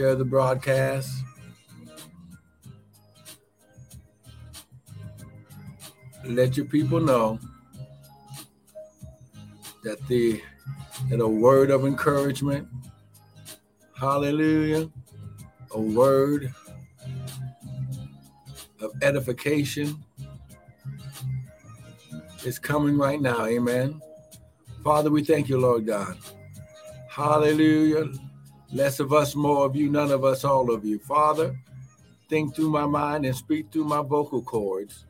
share the broadcast. Let your people know that the that a word of encouragement, hallelujah, a word of edification is coming right now. Amen. Father, we thank you, Lord God. Hallelujah. Less of us, more of you, none of us, all of you. Father, think through my mind and speak through my vocal cords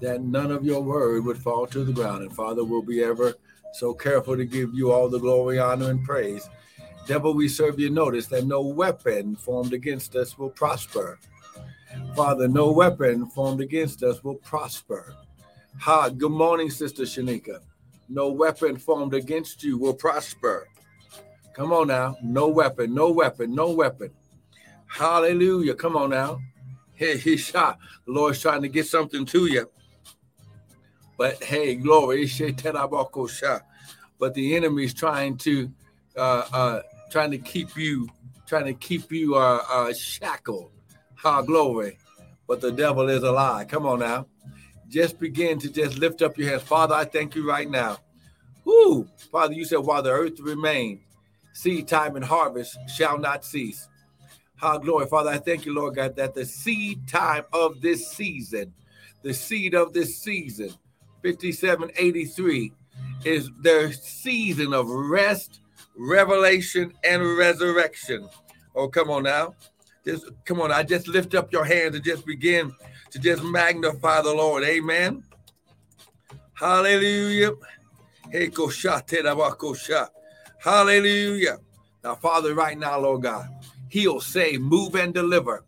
that none of your word would fall to the ground. And Father, we'll be ever so careful to give you all the glory, honor, and praise. Devil, we serve you notice that no weapon formed against us will prosper. Father, no weapon formed against us will prosper. Ha, good morning, Sister Shanika. No weapon formed against you will prosper. Come on now. No weapon, no weapon, no weapon. Hallelujah. Come on now. Hey, he shot. The Lord's trying to get something to you. But hey, glory. But the enemy's trying to uh uh trying to keep you trying to keep you uh, uh shackled. Ha glory. But the devil is a lie. Come on now. Just begin to just lift up your hands. Father, I thank you right now. Whoo, Father, you said while the earth remains, seed time and harvest shall not cease. How glory, Father, I thank you, Lord God, that the seed time of this season, the seed of this season, 5783, is their season of rest, revelation, and resurrection. Oh, come on now. Just come on, I just lift up your hands and just begin to just magnify the Lord. Amen. Hallelujah. Hallelujah. Now, Father, right now, Lord God, heal, save, move, and deliver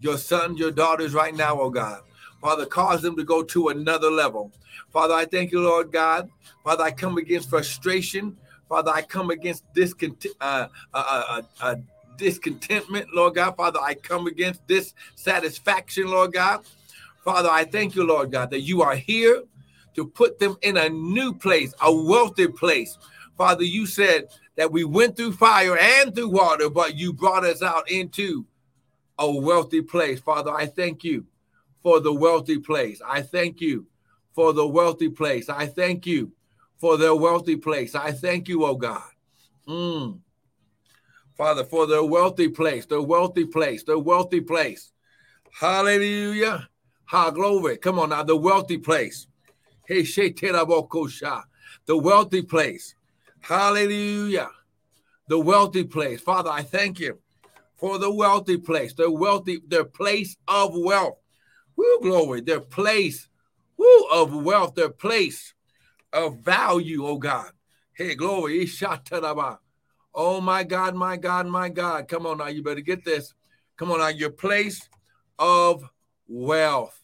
your sons, your daughters right now, oh God. Father, cause them to go to another level. Father, I thank you, Lord God. Father, I come against frustration. Father, I come against discontent, uh, uh, uh, uh, discontentment, Lord God. Father, I come against dissatisfaction, Lord God. Father, I thank you, Lord God, that you are here to put them in a new place, a wealthy place. Father, you said that we went through fire and through water, but you brought us out into a wealthy place. Father, I thank you for the wealthy place. I thank you for the wealthy place. I thank you for their wealthy place. I thank you, oh God. Mm. Father, for their wealthy place, their wealthy place, their wealthy place. Hallelujah. Ha glory. Come on now, the wealthy place. Hey, the wealthy place. Hallelujah. The wealthy place. Father, I thank you for the wealthy place, the wealthy, their place of wealth. Woo, glory, their place, woo, of wealth, their place of value, oh God. Hey, glory. Oh my God, my God, my God. Come on now, you better get this. Come on now, your place of wealth.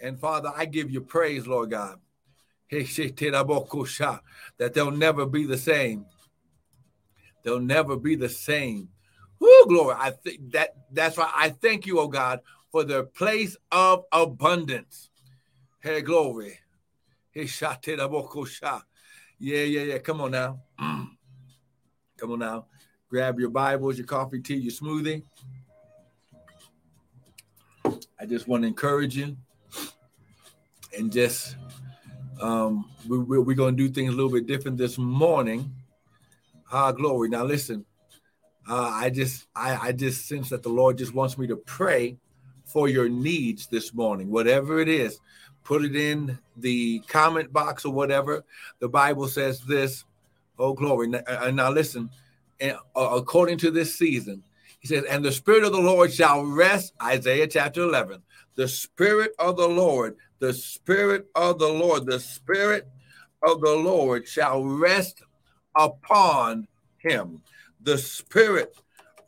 And Father, I give you praise, Lord God that they'll never be the same. They'll never be the same. Whoo, glory. I think that that's why I thank you, oh God, for the place of abundance. Hey, glory. Yeah, yeah, yeah. Come on now. Come on now. Grab your Bibles, your coffee, tea, your smoothie. I just want to encourage you and just um, we, we, we're going to do things a little bit different this morning. Ah, glory. Now, listen, uh, I just I, I just sense that the Lord just wants me to pray for your needs this morning, whatever it is. Put it in the comment box or whatever. The Bible says this. Oh, glory. Now, uh, now listen, and, according to this season, he says, and the Spirit of the Lord shall rest, Isaiah chapter 11. The Spirit of the Lord the Spirit of the Lord, the Spirit of the Lord shall rest upon him. The Spirit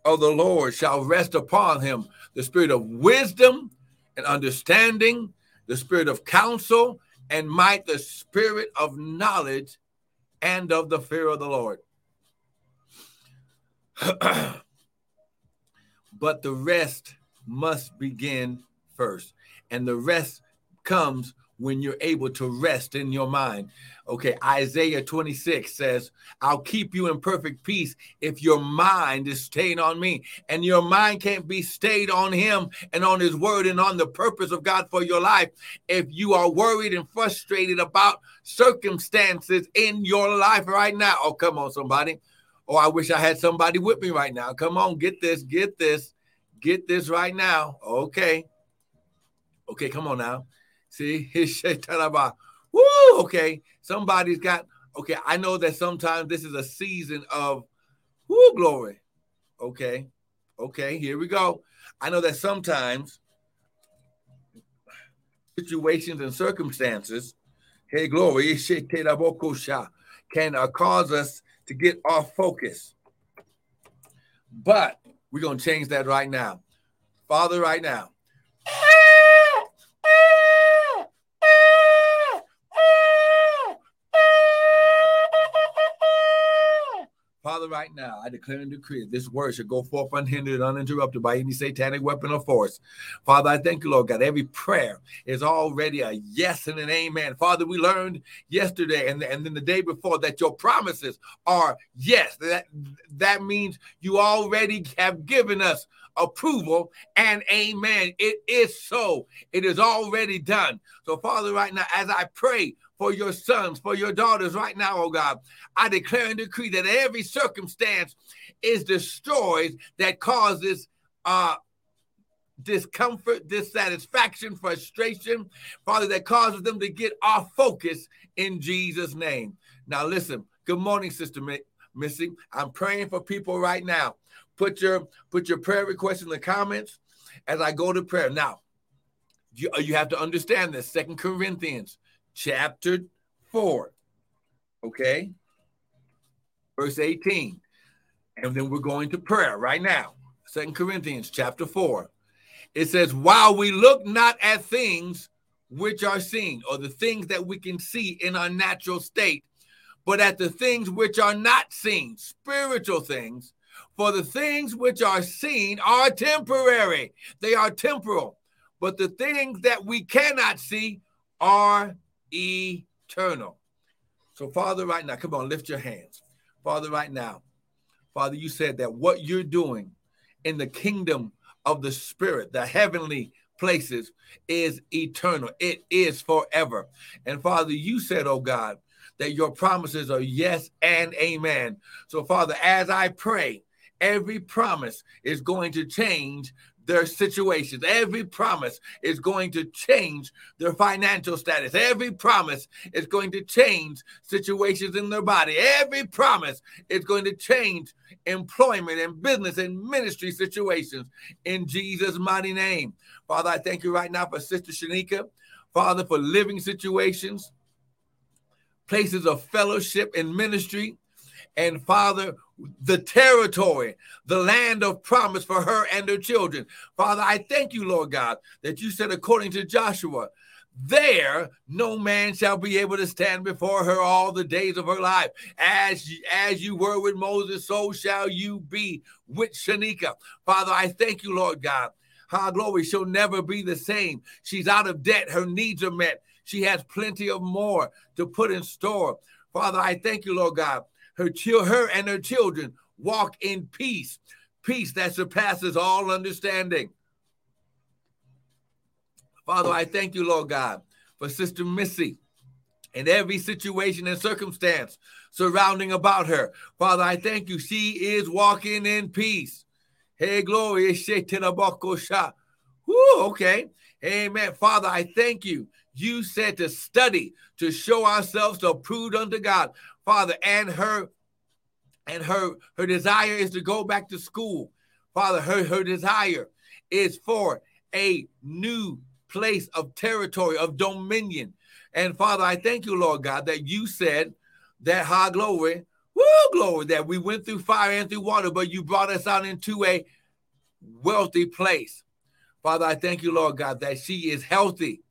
of the Lord shall rest upon him. The Spirit of wisdom and understanding, the Spirit of counsel and might, the Spirit of knowledge and of the fear of the Lord. but the rest must begin first. And the rest comes when you're able to rest in your mind. Okay, Isaiah 26 says, I'll keep you in perfect peace if your mind is stayed on me. And your mind can't be stayed on him and on his word and on the purpose of God for your life if you are worried and frustrated about circumstances in your life right now. Oh, come on, somebody. Oh, I wish I had somebody with me right now. Come on, get this, get this, get this right now. Okay. Okay, come on now. See, Woo, okay. Somebody's got, okay. I know that sometimes this is a season of woo glory. Okay. Okay, here we go. I know that sometimes situations and circumstances, hey, glory, can uh, cause us to get off focus. But we're to change that right now. Father, right now, Father, right now, I declare and decree that this word should go forth unhindered, uninterrupted by any satanic weapon or force. Father, I thank you, Lord God. Every prayer is already a yes and an amen. Father, we learned yesterday and, and then the day before that your promises are yes. That, that means you already have given us approval and amen. It is so. It is already done. So, Father, right now, as I pray for your sons, for your daughters right now, oh God. I declare and decree that every circumstance is destroyed that causes uh discomfort, dissatisfaction, frustration, Father, that causes them to get off focus in Jesus' name. Now, listen. Good morning, Sister Missy. I'm praying for people right now. Put your put your prayer request in the comments as I go to prayer. Now, you, you have to understand this. Second Corinthians chapter 4. Okay? Verse 18. And then we're going to prayer right now. Second Corinthians chapter 4. It says, While we look not at things which are seen, or the things that we can see in our natural state, but at the things which are not seen, spiritual things. For the things which are seen are temporary, they are temporal. But the things that we cannot see are eternal. So, Father, right now, come on, lift your hands. Father, right now, Father, you said that what you're doing in the kingdom of the Spirit, the heavenly places, is eternal. It is forever. And Father, you said, oh God, that your promises are yes and amen. So, Father, as I pray, every promise is going to change their situations. Every promise is going to change their financial status. Every promise is going to change situations in their body. Every promise is going to change employment and business and ministry situations in Jesus' mighty name. Father, I thank you right now for Sister Shanika. Father, for living situations, places of fellowship and ministry. And Father, the territory, the land of promise for her and her children. Father, I thank you, Lord God, that you said, according to Joshua, there no man shall be able to stand before her all the days of her life. As, as you were with Moses, so shall you be with Shanika. Father, I thank you, Lord God. Her glory, she'll never be the same. She's out of debt. Her needs are met. She has plenty of more to put in store. Father, I thank you, Lord God, her, chil- her and her children walk in peace, peace that surpasses all understanding. Father, I thank you, Lord God, for Sister Missy and every situation and circumstance surrounding about her. Father, I thank you. She is walking in peace. Hey, glory. Whoo, okay. Amen. Father, I thank you. You said to study, to show ourselves approved unto God. Father, and her and her her desire is to go back to school. Father, her her desire is for a new place of territory of dominion. And Father, I thank you, Lord God, that you said that high glory, woo glory, that we went through fire and through water, but you brought us out into a wealthy place. Father, I thank you, Lord God, that she is healthy,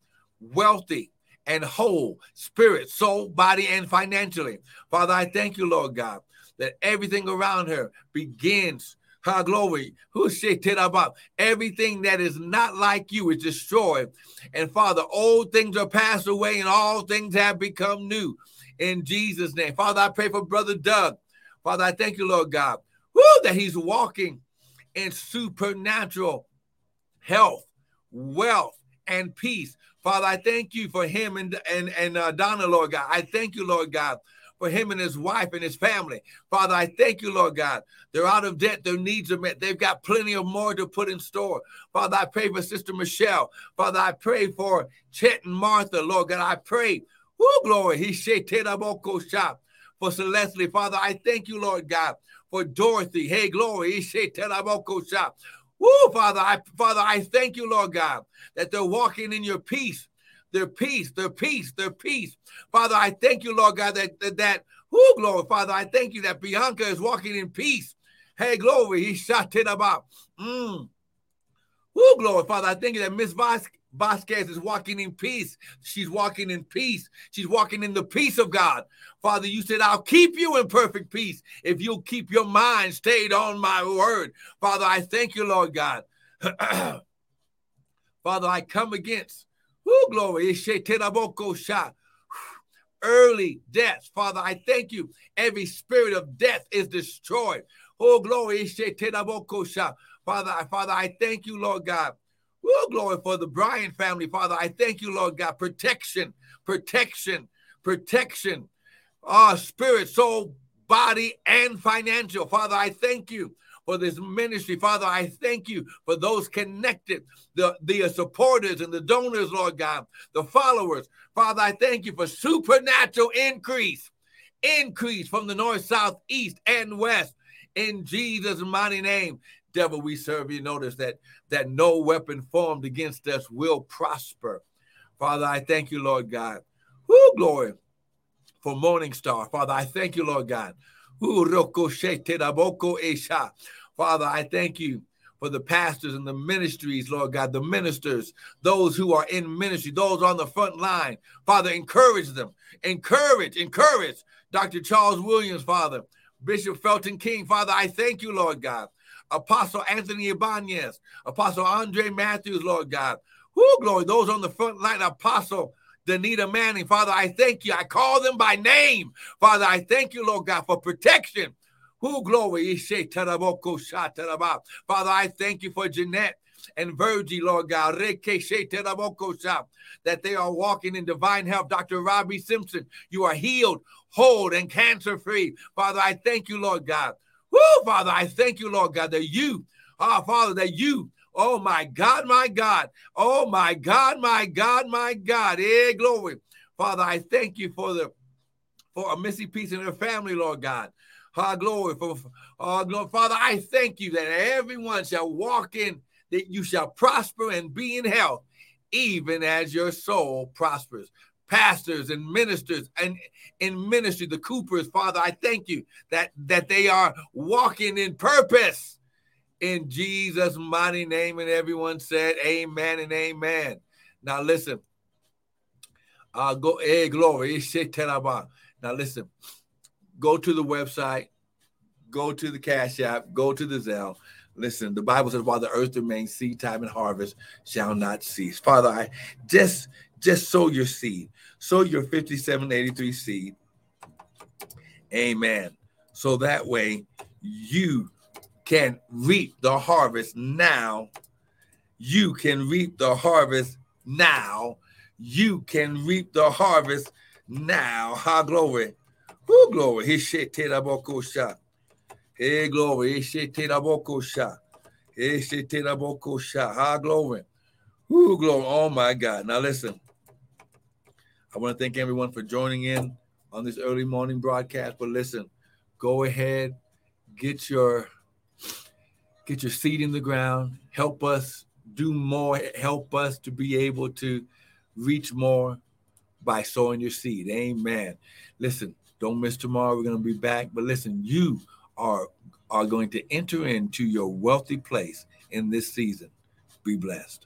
wealthy, and whole, spirit, soul, body, and financially. Father, I thank you, Lord God, that everything around her begins Her glory. Who shit about everything that is not like you is destroyed. And Father, old things are passed away and all things have become new. In Jesus' name. Father, I pray for Brother Doug. Father, I thank you, Lord God, woo, that he's walking in supernatural health, wealth, and peace. Father, I thank you for him and and and uh, Donna, Lord God. I thank you, Lord God, for him and his wife and his family. Father, I thank you, Lord God. They're out of debt, their needs are met. They've got plenty of more to put in store. Father, I pray for Sister Michelle. Father, I pray for Chet and Martha, Lord God. I pray, whoo, glory, he shop for Celeste. Father, I thank you, Lord God, for Dorothy. Hey, glory, he shop. Woo, Father, I Father, I thank you, Lord God, that they're walking in your peace their peace, their peace, their peace. Father, I thank you, Lord God, that that, that who glory, Father, I thank you that Bianca is walking in peace. Hey, glory, he shot it about. Mm. Who glory, Father, I thank you that Miss Vas- Vasquez is walking in peace. She's walking in peace. She's walking in the peace of God. Father, you said, I'll keep you in perfect peace if you'll keep your mind stayed on my word. Father, I thank you, Lord God. Father, I come against Woo, glory. Early death. Father, I thank you. Every spirit of death is destroyed. Oh, glory. Father, Father, I thank you, Lord God. Oh, glory for the Bryan family. Father, I thank you, Lord God. Protection, protection, protection. Our spirit, soul, body, and financial. Father, I thank you for this ministry. Father, I thank you for those connected, the, the supporters and the donors, Lord God, the followers. Father, I thank you for supernatural increase, increase from the north, south, east, and west. In Jesus' mighty name, devil, we serve you. Notice that that no weapon formed against us will prosper. Father, I thank you, Lord God. Who glory for Morning Star. Father, I thank you, Lord God. Who. Father, I thank you for the pastors and the ministries, Lord God, the ministers, those who are in ministry, those on the front line. Father, encourage them. Encourage, encourage Dr. Charles Williams, Father, Bishop Felton King. Father, I thank you, Lord God. Apostle Anthony Ibanez, Apostle Andre Matthews, Lord God. Who glory, those on the front line, Apostle Danita Manning. Father, I thank you. I call them by name. Father, I thank you, Lord God, for protection. Who glory. Father, I thank you for Jeanette and Virgie, Lord God, that they are walking in divine health. Dr. Robbie Simpson, you are healed, whole, and cancer free. Father, I thank you, Lord God. Woo, Father, I thank you, Lord God, that you, ah, oh, Father, that you Oh my God, my God. Oh my God, my God, my God. Hey, glory. Father, I thank you for the for a missing piece in her family, Lord God. Ah, glory for uh, glory. Father, I thank you that everyone shall walk in, that you shall prosper and be in health, even as your soul prospers. Pastors and ministers and in ministry, the Coopers, Father, I thank you that that they are walking in purpose in Jesus' mighty name. And everyone said, Amen and Amen. Now listen. Uh, go, hey, glory. Now listen. Go to the website. Go to the Cash App. Go to the Zelle. Listen, the Bible says, while the earth remains, seed time and harvest shall not cease. Father, I just just sow your seed. Sow your 5783 seed. Amen. So that way you can reap the harvest now. You can reap the harvest now. You can reap the harvest now. Ha glory. Who glory. He shit shot. Hey glory. He shit shot. He shit shot. Ha glory. Who glory. Oh my God. Now listen. I want to thank everyone for joining in on this early morning broadcast. But listen, go ahead, get your get your seed in the ground, help us do more, help us to be able to reach more by sowing your seed. Amen. Listen, don't miss tomorrow. We're going to be back. But listen, you are are going to enter into your wealthy place in this season. Be blessed.